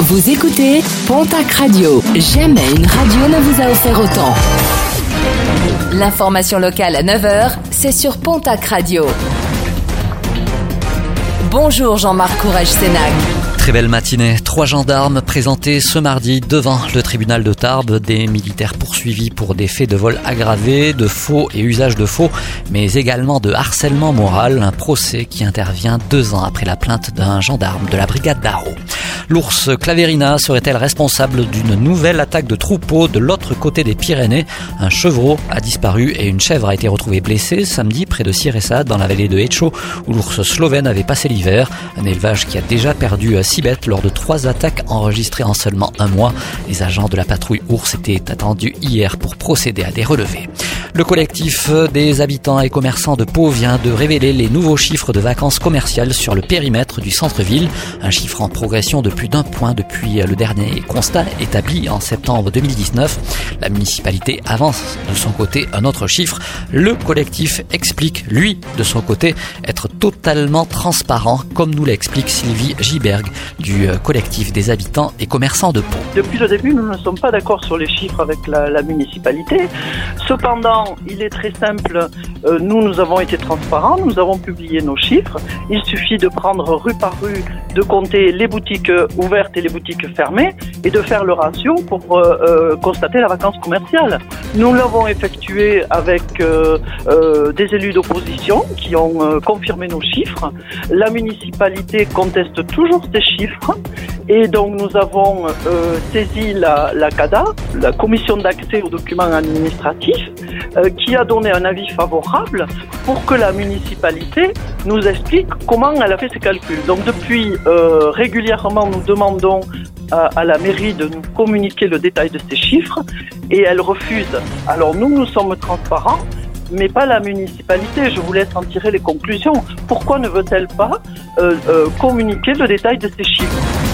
Vous écoutez Pontac Radio. Jamais une radio ne vous a offert autant. L'information locale à 9h, c'est sur Pontac Radio. Bonjour Jean-Marc Courage Sénac. Très belle matinée. Trois gendarmes présentés ce mardi devant le tribunal de Tarbes, des militaires poursuivis pour des faits de vol aggravés, de faux et usage de faux, mais également de harcèlement moral, un procès qui intervient deux ans après la plainte d'un gendarme de la brigade d'Arro. L'ours Claverina serait-elle responsable d'une nouvelle attaque de troupeau de l'autre côté des Pyrénées? Un chevreau a disparu et une chèvre a été retrouvée blessée samedi près de Siressa dans la vallée de Hecho où l'ours slovène avait passé l'hiver. Un élevage qui a déjà perdu six bêtes lors de trois attaques enregistrées en seulement un mois. Les agents de la patrouille ours étaient attendus hier pour procéder à des relevés. Le collectif des habitants et commerçants de Pau vient de révéler les nouveaux chiffres de vacances commerciales sur le périmètre du centre-ville, un chiffre en progression de plus d'un point depuis le dernier constat établi en septembre 2019. La municipalité avance de son côté un autre chiffre. Le collectif explique, lui, de son côté, être totalement transparent, comme nous l'explique Sylvie Giberg du collectif des habitants et commerçants de Pau. Depuis le début, nous ne sommes pas d'accord sur les chiffres avec la, la municipalité. Cependant, il est très simple. Euh, nous, nous avons été transparents, nous avons publié nos chiffres. Il suffit de prendre rue par rue, de compter les boutiques ouvertes et les boutiques fermées et de faire le ratio pour euh, euh, constater la vacance commerciale. Nous l'avons effectué avec des élus d'opposition qui ont confirmé nos chiffres. La municipalité conteste toujours ces chiffres et donc nous avons saisi la, CADA, la commission d'accès aux documents administratifs, euh, qui a donné un avis favorable pour que la municipalité nous explique comment elle a fait ses calculs. Donc depuis, euh, régulièrement, nous demandons à, à, la mairie de nous communiquer le détail de ces chiffres et elle refuse. Alors nous, nous sommes transparents, mais pas la municipalité. Je vous laisse en tirer les conclusions. Pourquoi ne veut-elle pas euh, euh, communiquer le détail de ces chiffres?